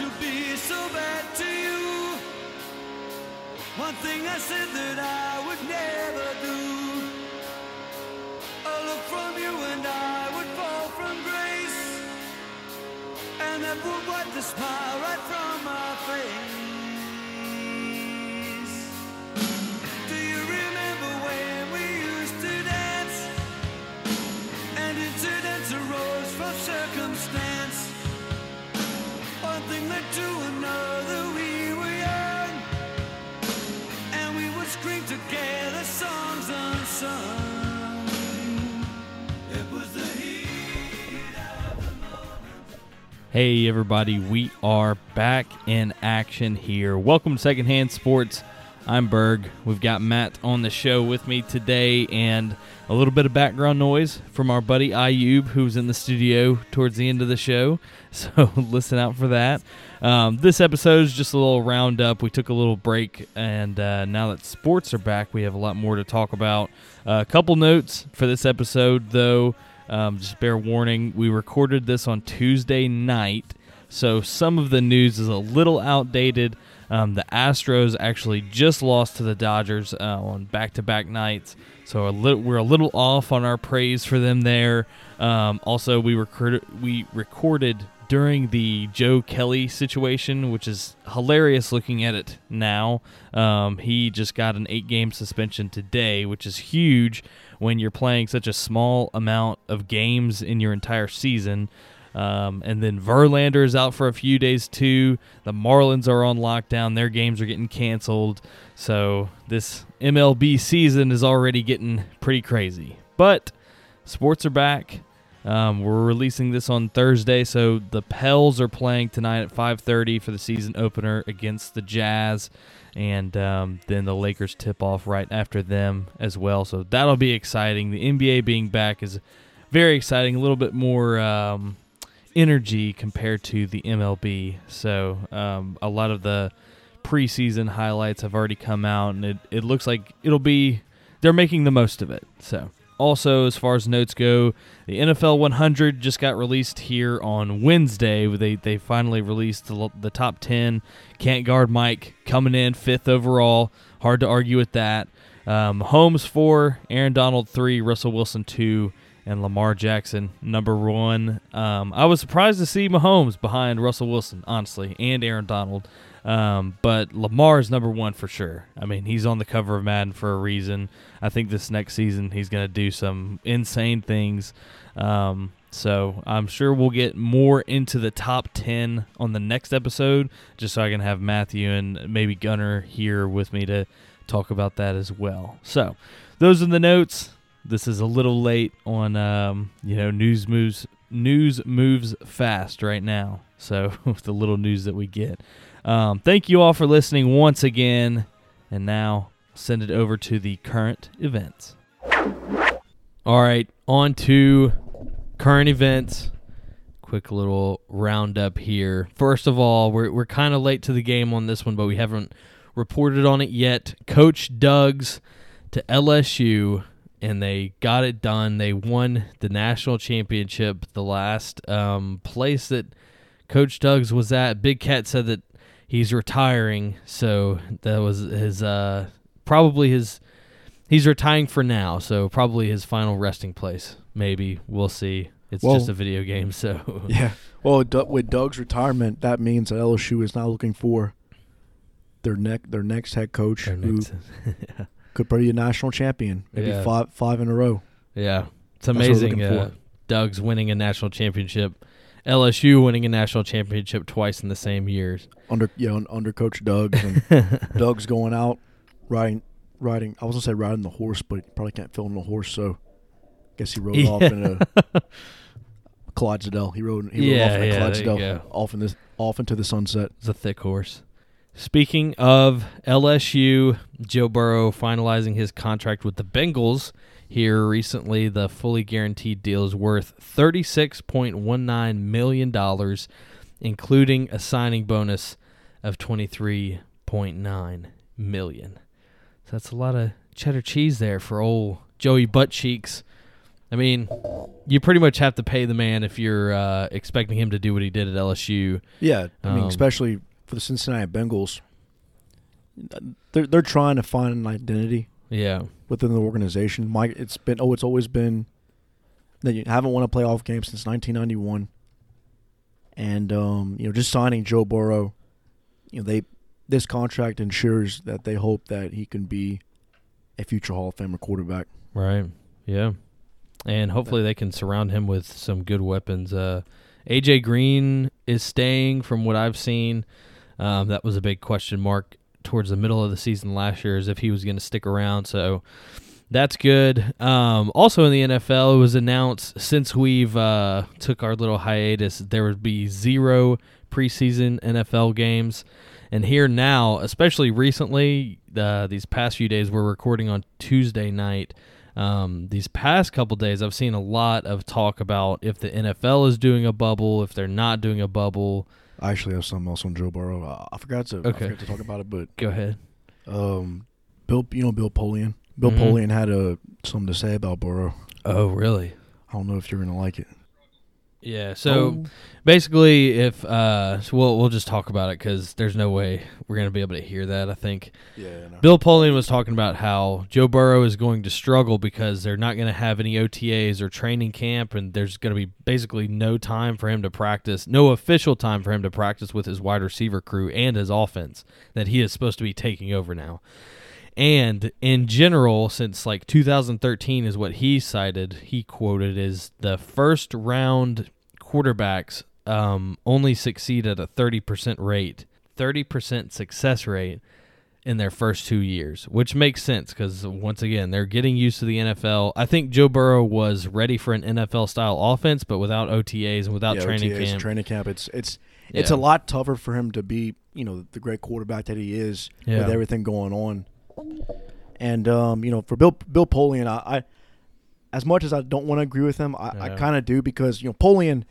to be so bad to you. One thing I said that I would never do. A look from you and I would fall from grace. And that would wipe the smile right from my face. Hey, everybody, we are back in action here. Welcome to Secondhand Sports. I'm Berg. We've got Matt on the show with me today, and a little bit of background noise from our buddy Ayub, who's in the studio towards the end of the show. So listen out for that. Um, this episode is just a little roundup. We took a little break, and uh, now that sports are back, we have a lot more to talk about. a couple notes for this episode, though. Um, just bear warning, we recorded this on Tuesday night, so some of the news is a little outdated. Um, the Astros actually just lost to the Dodgers uh, on back-to-back nights, so a li- we're a little off on our praise for them there. Um, also, we recorded we recorded during the Joe Kelly situation, which is hilarious looking at it now. Um, he just got an eight-game suspension today, which is huge when you're playing such a small amount of games in your entire season. Um, and then Verlander is out for a few days too. The Marlins are on lockdown; their games are getting canceled. So this MLB season is already getting pretty crazy. But sports are back. Um, we're releasing this on Thursday, so the Pels are playing tonight at 5:30 for the season opener against the Jazz, and um, then the Lakers tip off right after them as well. So that'll be exciting. The NBA being back is very exciting. A little bit more um, energy compared to the MLB. So um, a lot of the preseason highlights have already come out, and it, it looks like it'll be they're making the most of it. So also as far as notes go, the NFL 100 just got released here on Wednesday. They they finally released the, the top 10. Can't guard Mike coming in fifth overall. Hard to argue with that. Um, Holmes four, Aaron Donald three, Russell Wilson two, and Lamar Jackson number one. Um, I was surprised to see Mahomes behind Russell Wilson, honestly, and Aaron Donald. Um, but Lamar is number one for sure. I mean, he's on the cover of Madden for a reason. I think this next season he's going to do some insane things. Um, so I'm sure we'll get more into the top 10 on the next episode, just so I can have Matthew and maybe Gunner here with me to talk about that as well. So those are the notes. This is a little late on, um, you know, news moves. News moves fast right now. So with the little news that we get. Um, thank you all for listening once again. And now send it over to the current events. All right, on to current events. Quick little roundup here. First of all, we're, we're kind of late to the game on this one, but we haven't reported on it yet. Coach Doug's to LSU, and they got it done. They won the national championship. The last um, place that Coach Doug's was at, Big Cat said that he's retiring, so that was his uh, probably his he's retiring for now, so probably his final resting place. Maybe we'll see. It's Well- just a video game, so Yeah. Well, with Doug's retirement, that means that LSU is now looking for their neck their next head coach Their who next- could be a national champion, maybe Yeah. five five in a row. yeah, it's amazing. Uh. Doug's winning a national championship, LSU winning a national championship twice in the same years. Under yeah, under Coach Doug, Doug's going out riding riding. I was gonna say riding the horse, but he probably can't fill in the horse, so I guess he rode off in a Clydesdale. He rode he rode Yeah, off in a yeah, Clydesdale off in this off into the sunset. It's a thick horse. Speaking of LSU, Joe Burrow finalizing his contract with the Bengals here recently. The fully guaranteed deal is worth $36.19 million, including a signing bonus of 23.9 million. So that's a lot of cheddar cheese there for old Joey Butt Cheeks I mean, you pretty much have to pay the man if you're uh, expecting him to do what he did at LSU. Yeah, I mean, Um, especially for the Cincinnati Bengals, they're they're trying to find an identity Yeah, within the organization. Mike, it's been oh, it's always been that you haven't won a playoff game since 1991, and um, you know, just signing Joe Burrow, you know, they this contract ensures that they hope that he can be a future Hall of Famer quarterback. right. Yeah, and hopefully they can surround him with some good weapons. Uh, AJ Green is staying, from what I've seen. Um, that was a big question mark towards the middle of the season last year, as if he was going to stick around. So that's good. Um, also in the NFL, it was announced since we've uh, took our little hiatus, there would be zero preseason NFL games. And here now, especially recently, uh, these past few days, we're recording on Tuesday night. Um, these past couple days, I've seen a lot of talk about if the NFL is doing a bubble, if they're not doing a bubble. I actually have something else on Joe Burrow. I, I forgot to I forgot to talk about it, but Go ahead. um, Bill, you know Bill Polian. Bill Mhm. Polian had a something to say about Burrow. Oh, really? I don't know if you're gonna like it. Yeah. So Oh. basically, if uh, so we'll we'll just talk about it because there's no way we're gonna be able to hear that. I think yeah, no. Bill Polian was talking about how Joe Burrow is going to struggle because they're not going to have any OTAs or training camp, and there's going to be basically no time for him to practice, no official time for him to practice with his wide receiver crew and his offense that he is supposed to be taking over now. And in general, since like 2013 is what he cited, he quoted is the first round quarterbacks um, only succeed at a 30% rate, 30% success rate in their first two years, which makes sense because once again they're getting used to the NFL. I think Joe Burrow was ready for an NFL style offense, but without OTAs and without yeah, training OTAs, camp. Training camp. It's it's it's Yeah. a lot tougher for him to be, you know, the great quarterback that he is Yeah. with everything going on. And um, you know, for Bill Bill Polian, I, I as much as I don't want to agree with him, I, I kind of do because you know Polian,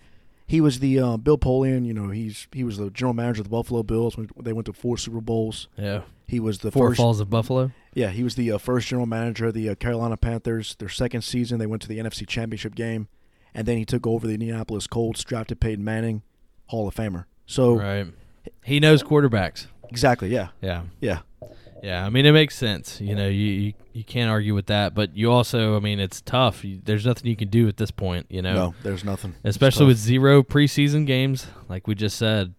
he was the uh, Bill Polian. You know, he's he was the general manager of the Buffalo Bills when they went to four Super Bowls. yeah, He was the Four first. Falls of Buffalo. Yeah, he was the uh, first general manager of the uh, Carolina Panthers. Their second season, they went to the NFC Championship game, and then he took over the Indianapolis Colts, drafted Peyton Manning, Hall of Famer. So Right. He knows quarterbacks. exactly, yeah, Yeah. yeah, Yeah, I mean it makes sense. You know, you, you you can't argue with that, but you also, I mean, it's tough. You, there's nothing you can do at this point. You know, no, there's nothing. Especially with zero preseason games, like we just said.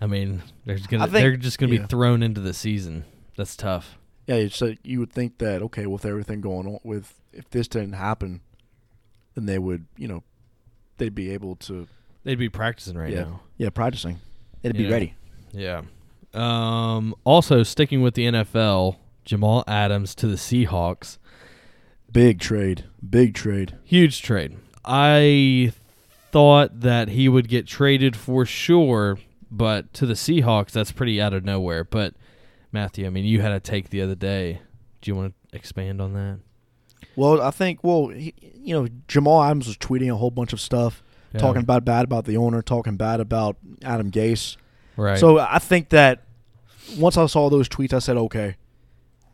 I mean, there's gonna think- they're just gonna yeah. be thrown into the season. That's tough. yeah. It's, uh, you would think that okay, with everything going on, with if this didn't happen, then they would, you know, they'd be able to, They'd be practicing right yeah, now. yeah, practicing. They'd be Yeah. ready. Yeah. Um. Also, sticking with the NFL, Jamal Adams to the Seahawks. Big trade, big trade. Huge trade. I thought that he would get traded for sure, but to the Seahawks, that's pretty out of nowhere. But Matthew, I mean, you had a take the other day. Do you want to expand on that? Well, I think, well, he, you know, Jamal Adams was tweeting a whole bunch of stuff. Yeah. talking about bad about the owner, talking bad about Adam Gase. Right. So I think that once I saw those tweets, I said, okay,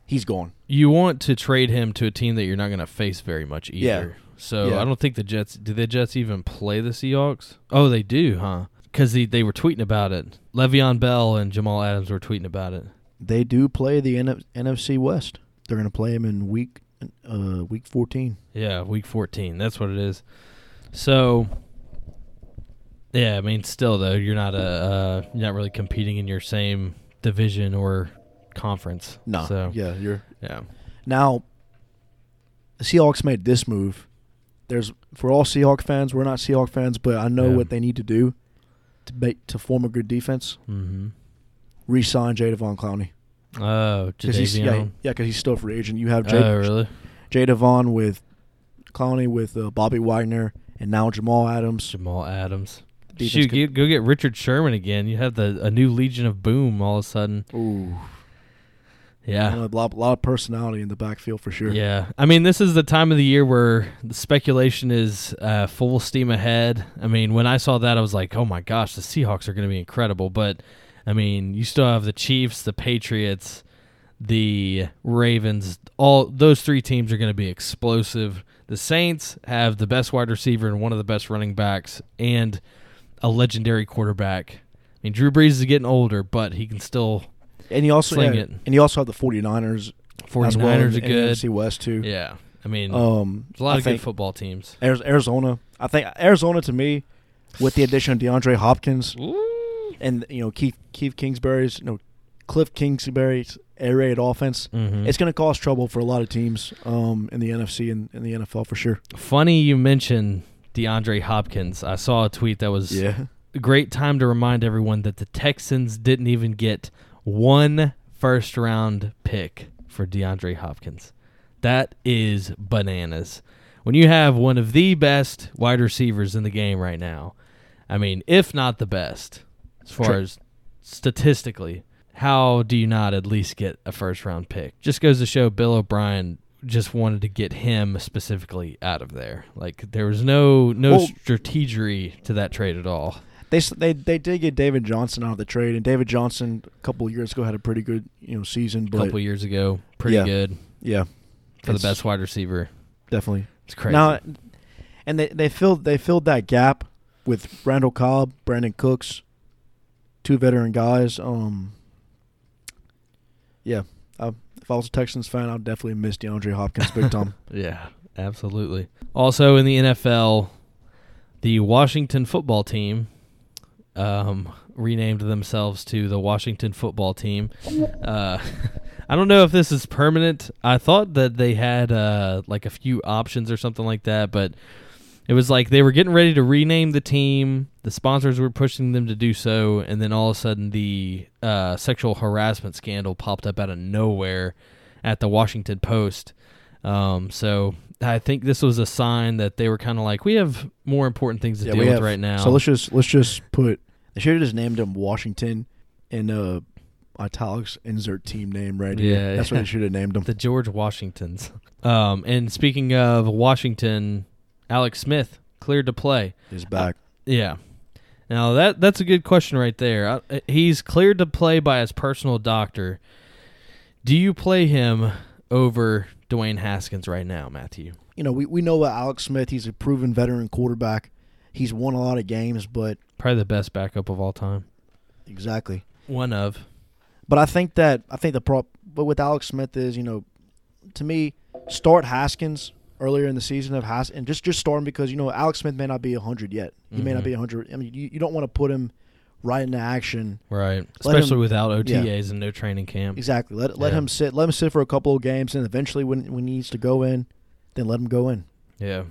he's gone. you want to trade him to a team that you're not going to face very much either. Yeah. So Yeah. I don't think the Jets. Do the Jets even play the Seahawks? Oh, they do, huh? Because they, they were tweeting about it. Le'Veon Bell and Jamal Adams were tweeting about it. They do play the N- NFC West. They're going to play him in week uh, week 14. Yeah, week 14. That's what it is. So, yeah, I mean, still though, you're not a uh, you're not really competing in your same division or conference. No, So yeah, you're yeah, now. The Seahawks made this move. There's for all Seahawk fans. We're not Seahawk fans, but I know Yeah. what they need to do to make, to form a good defense. mm-hmm. Re-sign Jadeveon Clowney Oh, because he's yeah, yeah, because he's still a free agent. You have Jay, Oh, really? Jadeveon with Clowney with uh, Bobby Wagner and now Jamal Adams. Jamal Adams. Shoot, could- go get Richard Sherman again. You have the a new Legion of Boom all of a sudden. Ooh, Yeah. a lot, lot of personality in the backfield for sure. Yeah, I mean, this is the time of the year where the speculation is uh, full steam ahead. I mean, when I saw that, I was like, "Oh my gosh, the Seahawks are going to be incredible." But I mean, you still have the Chiefs, the Patriots, the Ravens. All those three teams are going to be explosive. The Saints have the best wide receiver and one of the best running backs and a legendary quarterback. I mean, Drew Brees is getting older, but he can still. And you also Sling yeah, it. and you also have the 49ers 49ers as well are the- in the good. NFC West too. Yeah, I mean, Um, there's a lot I of good football teams. Arizona. I think Arizona to me, with the addition of DeAndre Hopkins Ooh. and you know Keith Keith Kingsbury's, you know Cliff Kingsbury's air raid offense, Mhm. it's going to cause trouble for a lot of teams um, in the NFC and in the NFL for sure. Funny you mentioned DeAndre Hopkins. I saw a tweet that was Yeah, a great time to remind everyone that the Texans didn't even get one first round pick for DeAndre Hopkins. That is bananas. When you have one of the best wide receivers in the game right now, I mean, if not the best, as far Sure. as statistically, how do you not at least get a first round pick? Just goes to show Bill O'Brien just wanted to get him specifically out of there. Like there was no no Well- strategery to that trade at all. they they they did get David Johnson out of the trade, and David Johnson a couple of years ago had a pretty good you know season, A couple years ago, pretty Yeah. good yeah, for the best wide receiver. definitely. It's crazy. Now, and they they filled they filled that gap with Randall Cobb, Brandin Cooks, two veteran guys. Um, yeah, if I was a Texans fan, I'd definitely miss DeAndre Hopkins big time. yeah, absolutely. Also in the NFL, the Washington football team um, renamed themselves to the Washington football team. Uh, I don't know if this is permanent. I thought that they had uh, like a few options or something like that, but it was like they were getting ready to rename the team. The sponsors were pushing them to do so, and then all of a sudden, the uh, sexual harassment scandal popped up out of nowhere at the Washington Post. Um, so I think this was a sign that they were kind of like, we have more important things to Yeah, deal with have- right now. So let's just let's just put they should have just named him Washington in uh italics insert team name right here. Yeah, That's what they should have named him. the George Washingtons. Um, and speaking of Washington, Alex Smith cleared to play. He's back. Yeah. Now that that's a good question right there. Uh, He's cleared to play by his personal doctor. Do you play him over Dwayne Haskins right now, Matthew? you know, we, we know about Alex Smith. He's a proven veteran quarterback. He's won a lot of games, but Probably the best backup of all time. exactly. One of. But I think that I think the prop but with Alex Smith is, you know, to me, start Haskins earlier in the season of Has and just just start him because, you know, Alex Smith may not be hundred yet. He may not Mhm. be hundred. I mean you, you don't want to put him right into action. Right. Let Especially him- without OTAs and no training camp. Exactly. Let let Yeah. him sit let him sit for a couple of games and eventually when when he needs to go in, then let him go in. Yeah.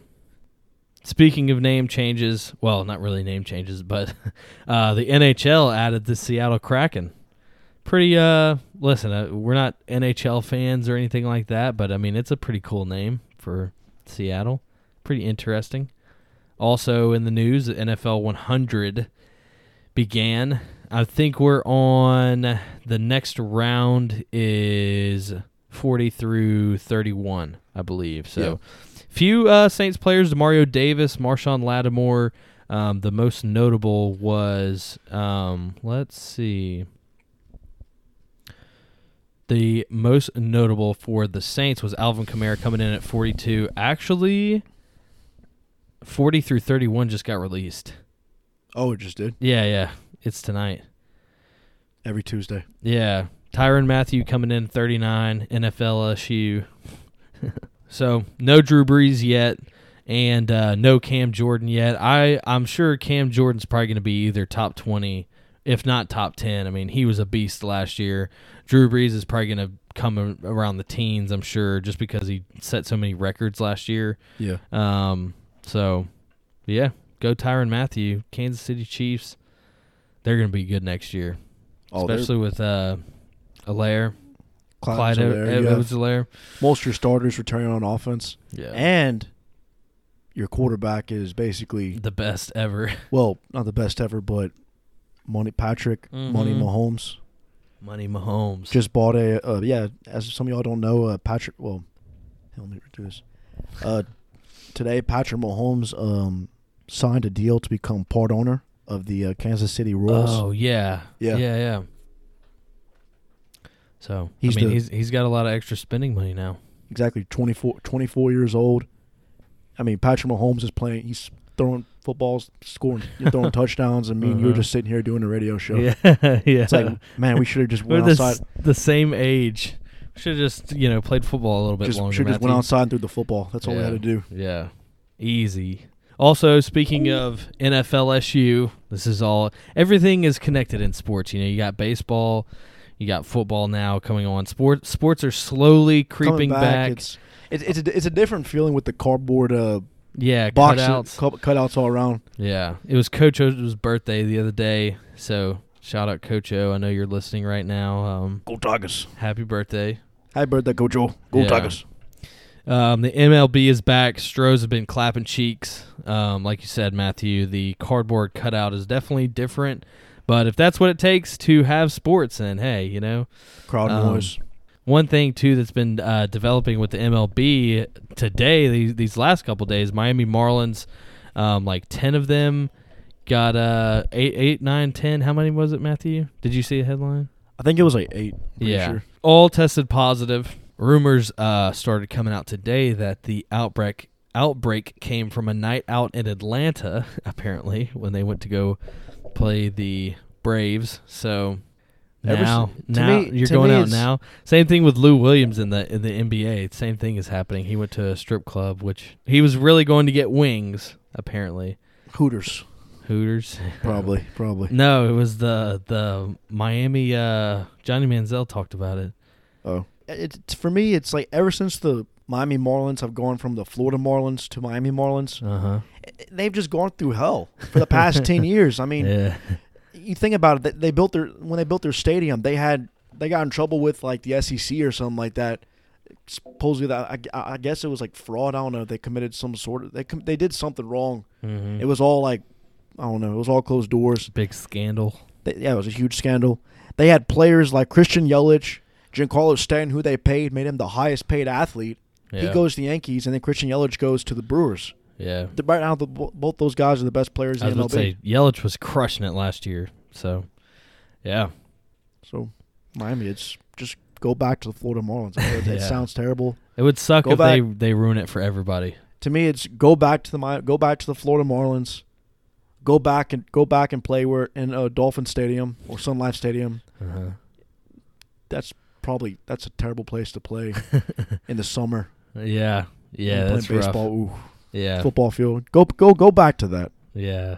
Speaking of name changes, well, not really name changes, but uh, the NHL added the Seattle Kraken. Pretty, uh, listen, uh, we're not NHL fans or anything like that, but I mean, it's a pretty cool name for Seattle. Pretty interesting. Also in the news, the NFL 100 began. I think we're on the next round is 40 through 31, I believe. So, few uh, Saints players: Mario Davis, Marshon Lattimore. Um, the most notable was, um, let's see. The most notable for the Saints was Alvin Kamara coming in at 42. Actually, 40 through 31 just got released. Oh, it just did. Yeah, yeah. It's tonight. Every Tuesday. Yeah. Tyrann Mathieu coming in 39, NFL LSU. so, no Drew Brees yet and uh, no Cam Jordan yet. I, I'm sure Cam Jordan's probably going to be either top 20, if not top 10. I mean, he was a beast last year. Drew Brees is probably going to come around the teens, I'm sure, just because he set so many records last year. Yeah. Um, so, yeah, go Tyrann Mathieu, Kansas City Chiefs. They're going to be good next year, Oh, especially with uh, Alaire, Clyde, Clyde Edwards-Helaire, Ed- yeah. Most of your starters returning on offense, Yeah, and your quarterback is basically the best ever. well, not the best ever, but Money Patrick, Money Mhm. Mahomes Money Mahomes. just bought a uh, yeah. As some of y'all don't know, uh, Patrick. Well, let me do this. Uh, today, Patrick Mahomes um signed a deal to become part owner of the uh, Kansas City Royals. oh yeah, Yeah. yeah, yeah. So He's I mean, the- he's he's got a lot of extra spending money now. Exactly 24, 24 years old. I mean, Patrick Mahomes is playing. He's throwing footballs, scoring, you're throwing touchdowns. I mean, you're Uh-huh. just sitting here doing a radio show. Yeah, yeah. It's like, man, we should have just we're went the, outside. s- the same age. Should have just you know played football a little bit Just longer. should have just went Matthew. outside and threw the football. That's all we had to do. Yeah. Easy. Also, speaking of NFLSU, this is all everything is connected in sports. You know, you got baseball, you got football now coming on. Sport sports are slowly creeping Coming back. It's it's it's a, it's a different feeling with the cardboard uh, yeah, boxes, cutouts. cut- cutouts all around. Yeah, it was Coach O's birthday the other day, so shout out Coach O. I know you're listening right now. Um, Go Tigers! happy birthday. Happy birthday, Coach Joe. Go Yeah. Tigers! Um, the MLB is back. Stros have been clapping cheeks. Um, like you said, Matthew, the cardboard cutout is definitely different. But if that's what it takes to have sports, then hey, you know, Crowd Um, noise. One thing too that's been uh, developing with the MLB today, these these last couple days, Miami Marlins, um, like ten of them got uh eight, eight, nine, ten. How many was it, Matthew? Did you see a headline? I think it was like eight. Yeah, sure. all tested positive. Rumors uh, started coming out today that the outbreak outbreak came from a night out in Atlanta, apparently, when they went to go play the Braves. So now, to now me- you're going out now. Same thing with Lou Williams in the in the NBA. Same thing is happening. He went to a strip club, which he was really going to get wings. Apparently, Hooters, Hooters. probably, probably. No, it was the the Miami. Uh, Johnny Manziel talked about it. Oh, it's for me. It's like ever since the Miami Marlins have gone from the Florida Marlins to Miami Marlins, Uh huh. they've just gone through hell for the past ten years. I mean, Yeah. You think about it. They, they built their when they built their stadium, they had they got in trouble with like the SEC or something like that. Supposedly, that I, I guess it was like fraud. I don't know. They committed some sort of they com- they did something wrong. Mm-hmm. It was all like I don't know. It was all closed doors. big scandal. They, yeah, it was a huge scandal. They had players like Christian Yelich, Giancarlo Stanton, who they paid, made him the highest paid athlete. Yeah. He goes to the Yankees, and then Christian Yelich goes to the Brewers. Yeah. Right now, the, both those guys are the best players I in MLB. say Yelich was crushing it last year. So, yeah. So, Miami, it's just go back to the Florida Marlins. It, Yeah. sounds terrible. It would suck Go if they back. they ruin it for everybody. To me, it's go back to the go back to the Florida Marlins. Go back and go back and play where in a Dolphin Stadium or Sun Life Stadium. Uh-huh. That's probably that's a terrible place to play in the summer. Yeah. Yeah, Playing that's rough. Ooh. Yeah. football field. Go go go back to that. Yeah.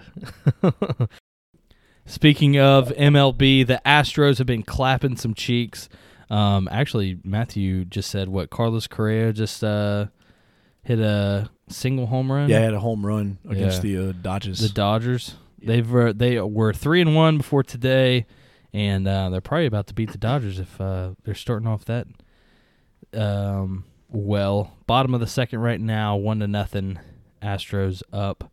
Speaking of MLB, the Astros have been clapping some cheeks. Um, actually, Matthew just said what Carlos Correa just uh, hit a single home run. Yeah, I had a home run against Yeah. the uh, Dodgers. the Dodgers. They've uh, they were three and one before today, and uh, they're probably about to beat the Dodgers if uh, they're starting off that um, well. Bottom of the second right now, one to nothing. Astros up.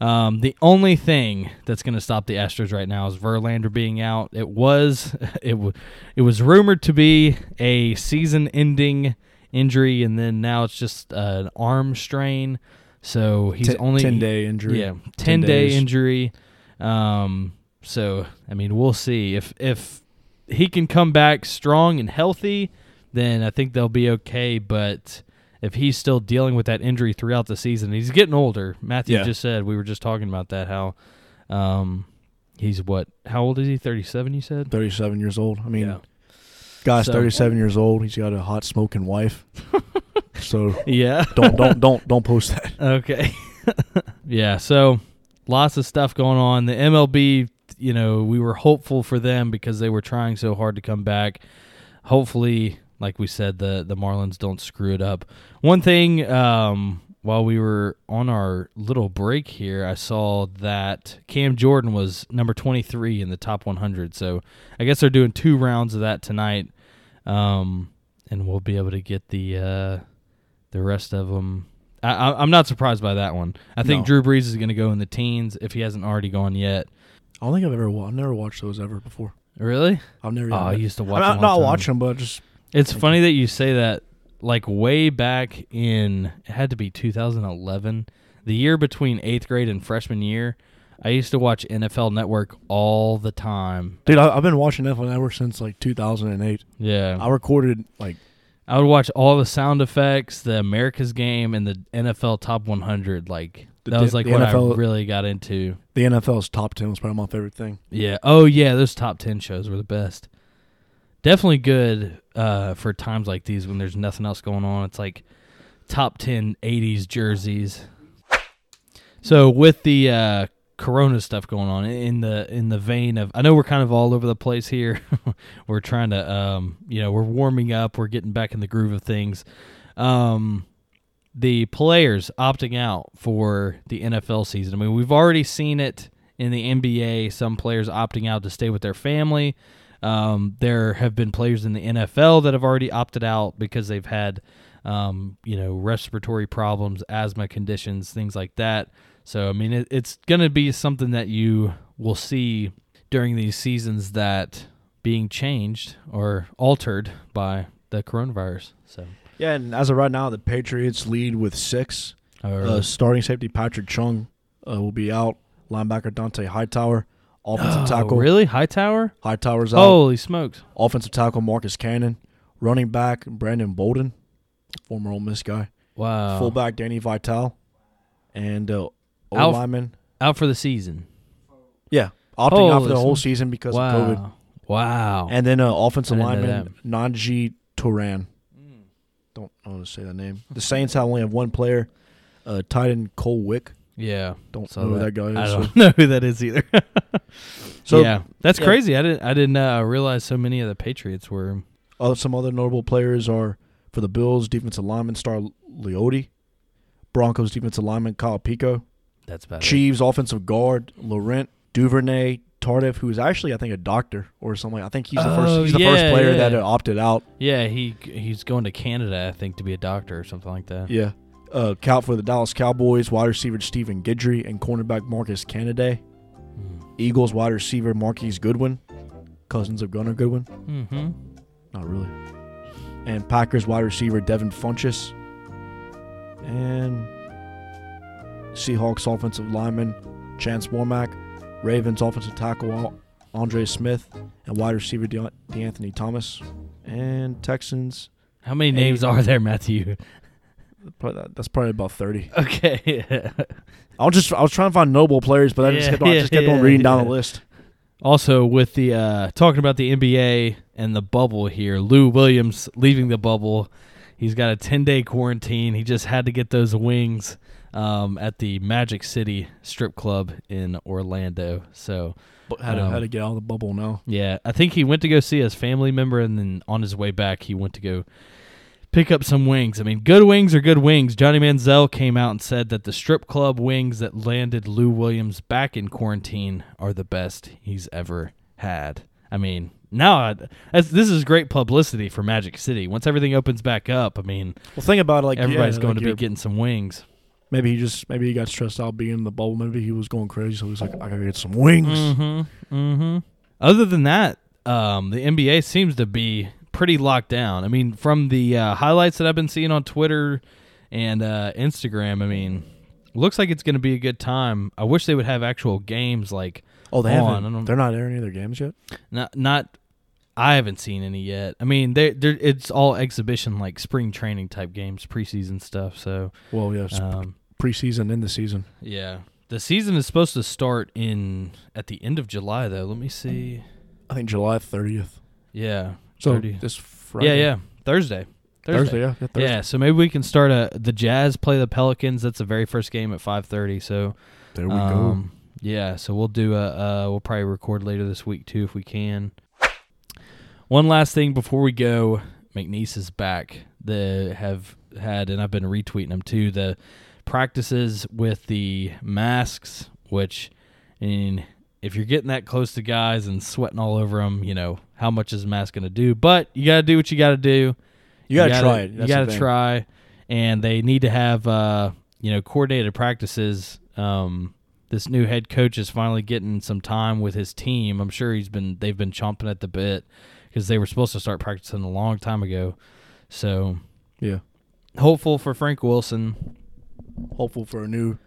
Um, the only thing that's going to stop the Astros right now is Verlander being out. It was it w- it was rumored to be a season-ending injury, and then now it's just uh, an arm strain. So he's only 10 day injury. yeah, ten, day days. injury. Um, so I mean, we'll see if if he can come back strong and healthy, then I think they'll be okay. But if he's still dealing with that injury throughout the season, he's getting older. Matthew Yeah. just said we were just talking about that how, um, he's what? How old is he? Thirty-seven. You said. 37 years old. I mean, Yeah. guy's So- 37 years old. He's got a hot smoking wife. so Yeah. don't don't don't don't post that. Okay. yeah, so lots of stuff going on. The MLB, you know, we were hopeful for them because they were trying so hard to come back. Hopefully, like we said, the the Marlins don't screw it up. One thing, um, while we were on our little break here, I saw that Cam Jordan was number 23 in the top 100. So I guess they're doing two rounds of that tonight, um, and we'll be able to get the uh, the rest of them. I, I, I'm not surprised by that one. I think No. Drew Brees is going to go in the teens if he hasn't already gone yet. I don't think I've ever I've never watched those ever before. Really? I've never. Oh, I used to I watch. mean, them not time. watch them, but just It's funny that you say that. Like way back in, it had to be 2011, the year between eighth grade and freshman year. I used to watch NFL Network all the time. Dude, I, I've been watching NFL Network since like 2008. Yeah. I recorded like I would watch all the sound effects, the America's game, and the NFL Top 100. Like that was like what NFL I really got into. the NFL's top 10 was probably my favorite thing. Yeah. Oh yeah, those top 10 shows were the best. Definitely good uh, for times like these when there's nothing else going on. It's like top 10 80s jerseys. So with the uh, Corona stuff going on in the in the vein of, I know we're kind of all over the place here. we're trying to, um, you know, we're warming up. We're getting back in the groove of things. Um, the players opting out for the NFL season. I mean, we've already seen it in the NBA. Some players opting out to stay with their family. Um, there have been players in the NFL that have already opted out because they've had, um, you know, respiratory problems, asthma conditions, things like that. So, I mean, it, it's going to be something that you will see during these seasons that being changed or altered by the coronavirus. So, Yeah, and as of right now, the Patriots lead with six. Uh, starting safety Patrick Chung uh, will be out. Linebacker Dont'a Hightower. Offensive Oh, tackle really Hightower? Hightower's out. Holy smokes! Offensive tackle Marcus Cannon. Running back Brandon Bolden, former Ole Miss guy. Wow. Fullback Danny Vitale. And uh, O Alf- lineman. out for the season. Yeah, opting out for Holy the whole season because wow. of COVID. Wow. And then uh, offensive lineman Najee Toran. Don't want to say that name. The Saints have only have one player, uh, tight end Cole Wick. Yeah. Don't know who that guy is. I don't know who that is either. So- yeah, that's yeah. crazy. I didn't. I didn't uh, realize so many of the Patriots were. Uh, some other notable players are for the Bills defensive lineman Star Leote, Broncos defensive lineman Kyle Peko, That's bad. Chiefs offensive guard Laurent Duvernay Tardif, who is actually I think a doctor or something. Like I think he's the Oh, first. He's the first player yeah. that opted out. Yeah, he he's going to Canada, I think, to be a doctor or something like that. Yeah. Uh, Cal for the Dallas Cowboys, wide receiver Stephen Guidry and cornerback Marcus Canady. Mm. Eagles wide receiver Marquise Goodwin, cousins of Gunnar Goodwin. Mm-hmm. Not really. And Packers wide receiver Devin Funchess. And Seahawks offensive lineman Chance Warmack. Ravens offensive tackle Andre Smith. And wide receiver De- DeAnthony Thomas. And Texans. How many names are there, Matthew? That's probably about thirty. Okay. I was just I was trying to find noble players, but I just Yeah, kept on, I just kept yeah, on reading down the list. Also, with the uh, talking about the NBA and the bubble here, Lou Williams leaving the bubble. He's got a ten day quarantine. He just had to get those wings um, at the Magic City strip club in Orlando. So had to, Um, had to get out of the bubble now. yeah, I think he went to go see his family member, and then on his way back, he went to go pick up some wings. I mean, good wings are good wings. Johnny Manziel came out and said that the strip club wings that landed Lou Williams back in quarantine are the best he's ever had. I mean, now this is great publicity for Magic City. Once everything opens back up, I mean, Well, think about it. Like everybody's yeah, going like to be getting some wings. Maybe he just maybe he got stressed out being in the bubble. Maybe he was going crazy, so he's like, I gotta get some wings. Mm-hmm. Mm-hmm. Other than that, um, the NBA seems to be pretty locked down. I mean, from the uh, highlights that I've been seeing on Twitter and uh, Instagram, I mean, looks like it's going to be a good time. I wish they would have actual games like Oh, they on. Haven't. They're not airing any of their games yet. not not. I haven't seen any yet. I mean, they, they're it's all exhibition like spring training type games, preseason stuff. So, Well, yeah, um, preseason in the season. yeah, the season is supposed to start in at the end of July though. Let me see. I think July thirtieth. Yeah, So 30. this Friday. Yeah, yeah. Thursday. Thursday. yeah, yeah, Thursday. Yeah, so maybe we can start a the Jazz play the Pelicans. That's the very first game at 5:30. So There we um, Yeah, so we'll do a uh we'll probably record later this week too if we can. One last thing before we go, McNeese is back. The have had and I've been retweeting them too. The practices with the masks, which I mean, if you're getting that close to guys and sweating all over them, you know how much is mask going to do? But you got to do what you got to do. You gotta, try it. You got to try, and they need to have uh, you know coordinated practices. Um, this new head coach is finally getting some time with his team. I'm sure he's been they've been chomping at the bit because they were supposed to start practicing a long time ago. So Yeah. hopeful for Frank Wilson. Hopeful for a new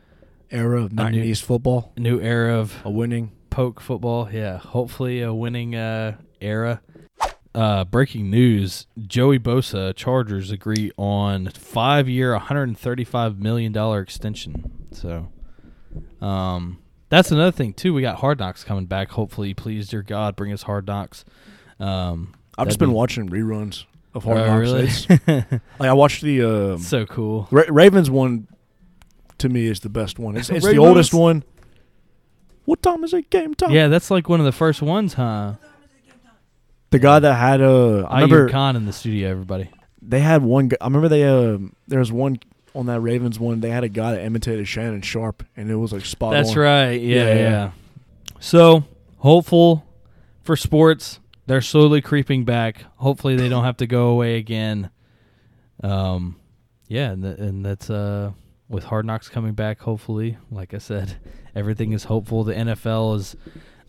era of Mountain new- East football, New era of a winning. poke football. Yeah, hopefully a winning uh, era. Uh, breaking news: Joey Bosa Chargers agree on five-year, 135 million dollar extension. So, um, that's another thing too. We got Hard Knocks coming back. Hopefully, please, dear God, bring us Hard Knocks. Um, I've just been be- watching reruns of Hard Oh, Knocks. really? Like I watched the um, so cool. Ra- Ravens one. To me, is the best one. It's, it's the oldest one. What time is it? Game time. Yeah, that's like one of the first ones, huh? The guy that had uh, I remember Khan in the studio. Everybody. they had one. gu- I remember they um, there was one on that Ravens one. They had a guy that imitated Shannon Sharpe, and it was like spot That's on. right. Yeah, Yeah, yeah, yeah. So hopeful for sports. They're slowly creeping back. Hopefully they don't have to go away again. Um, yeah, and, th- and that's uh with Hard Knocks coming back. Hopefully, like I said, everything is hopeful. The NFL is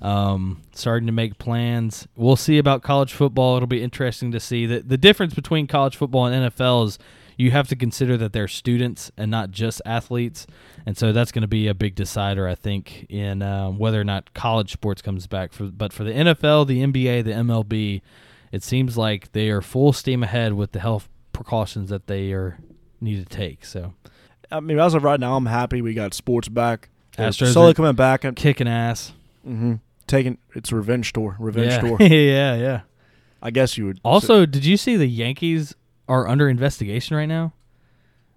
um starting to make plans. We'll see about college football. It'll be interesting to see the the difference between college football and NFL is you have to consider that they're students and not just athletes, and so that's going to be a big decider, I think, in um, whether or not college sports comes back. For but for the NFL, the NBA, the MLB, it seems like they are full steam ahead with the health precautions that they are need to take. So I mean, as of right now, I'm happy we got sports back. Astros slowly coming back and kicking ass. hmm taking it's a revenge tour. Revenge yeah. tour. yeah, yeah. I guess you would Also, did you see the Yankees are under investigation right now?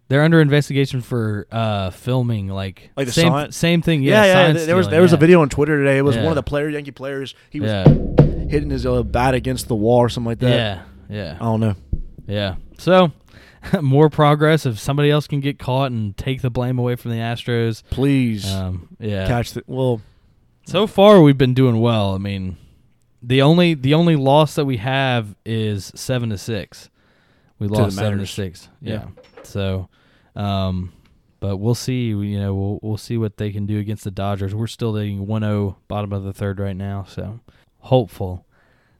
They're under investigation for uh, filming like, Like the same sign- same thing. Yeah, Yeah, yeah. there was stealing, there was a video on Twitter today. It was one of the player Yankee players. He was Yeah, hitting his uh, bat against the wall or something like that. yeah, yeah, I don't know. yeah. So more progress if somebody else can get caught and take the blame away from the Astros. Please Um, yeah. catch the well. So far, we've been doing well. I mean, the only the only loss that we have is seven to six. We lost seven to six. Yeah. Yeah. So, um, but we'll see. You know, we'll we'll see what they can do against the Dodgers. We're still leading 1-0, bottom of the third right now. So, hopeful.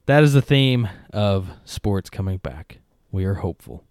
That is the theme of sports coming back. We are hopeful.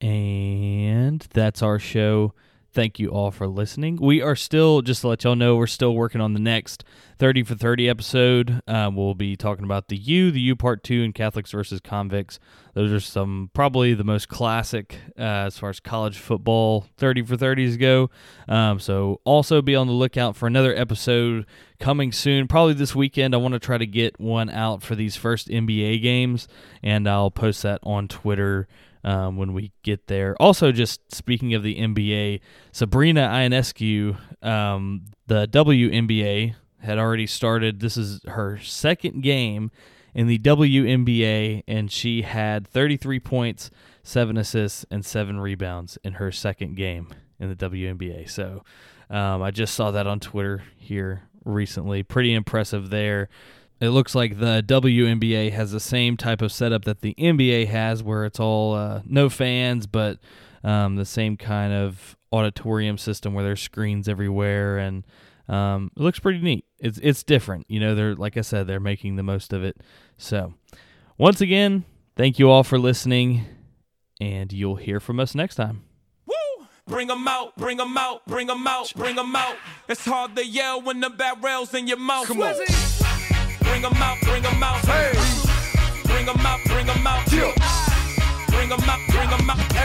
And that's our show. Thank you all for listening. We are still, just to let y'all know, we're still working on the next 30 for 30 episode. Um, we'll be talking about the U, the U Part 2, and Catholics versus Convicts. Those are some, probably the most classic uh, as far as college football 30 for 30s go. Um, so also be on the lookout for another episode coming soon. Probably this weekend. I want to try to get one out for these first NBA games, and I'll post that on Twitter um, when we get there. Also, just speaking of the NBA, Sabrina Ionescu, um, the WNBA, had already started. This is her second game in the WNBA, and she had 33 points, seven assists, and seven rebounds in her second game in the WNBA. So um, I just saw that on Twitter here recently. Pretty impressive there it looks like the WNBA has the same type of setup that the NBA has, where it's all uh, no fans, but um, the same kind of auditorium system where there's screens everywhere, and um, it looks pretty neat. It's it's different, you know. They're like I said, they're making the most of it. So, once again, thank you all for listening, and you'll hear from us next time. Woo! Bring 'em out, bring 'em out, bring 'em out, bring 'em out. It's hard to yell when the barrel's in your mouth. Come on. Bring 'em out, bring 'em out. Hey. Bring 'em out, bring 'em out. Bring 'em out, bring 'em out.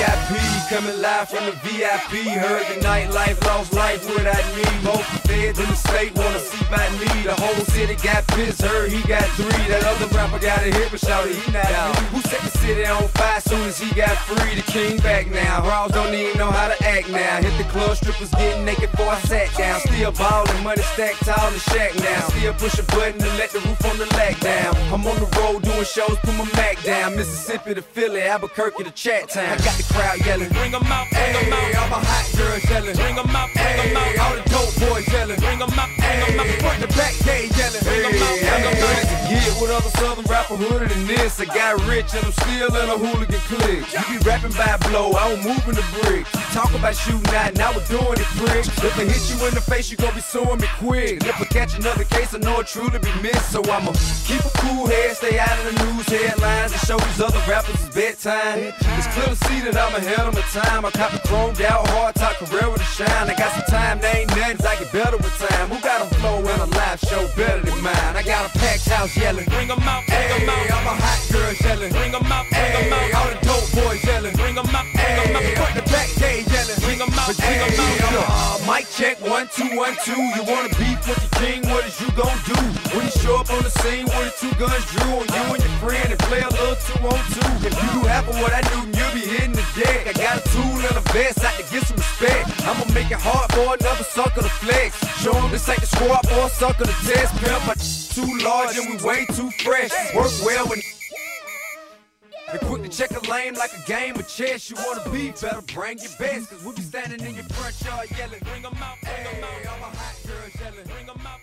VIP coming live from the VIP. Heard the nightlife, lost life without me. Both feds in the state wanna see by me. The whole city got pissed, heard he got three. That other rapper got a hit, but shouted he not me. Who set the city on fire soon as he got free? The king back now. Raws don't even know how to act now. Hit the club, strippers getting naked before I sat down. Still ballin', money stacked tall in the shack now. Still push a button to let the roof on the lack down. I'm on the road doing shows, put my Mac down. Mississippi to Philly, Albuquerque to Chat Town. I got the crowd yelling. Bring 'em out, bring 'em Hey, out. all my hot girls yelling. Bring 'em out, bring 'em Hey, out. all the dope boys yelling. Bring 'em out, bring 'em Hey, out. front to back, they yelling. Bring 'em out, bring 'em out. it's a get with other southern rapper hooded than this. I got rich and I'm still in a hooligan clique. You be rapping by blow, I don't move in the brick. Talk about shooting out, now we're doing it, prick. If I hit you in the face, you gon' be suing me quick. And if I catch another case, I know it truly be missed. So I'ma keep a cool head, stay out of the news headlines, and show these other rappers is bedtime. It's clear to see that I'm ahead of my time. I copy chromed out, hard top career with a shine. I got some time, they ain't nothing, I get better with time. Who got a flow and a live show better than mine? I got a packed house yelling. Bring 'em out, bring 'em Hey, out. I'm a hot check one two one two. You wanna beef with the king? What is you gon' do when you show up on the scene with two guns drew on you and your friend and play a little two on two? If you do of what I do, you'll be hitting the deck. I got a tool and a vest, I can get some respect. I'ma make it hard for another sucker to flex. Show this ain't the squad for a sucker to test. Pimp, my too large and we way too fresh. Work well when. And quick to check a lane like a game of chess. You wanna be better, bring your best. Cause we be standing in your front yard yelling. Bring them out, bring hey, them out. All my hot girls yelling. Bring them out.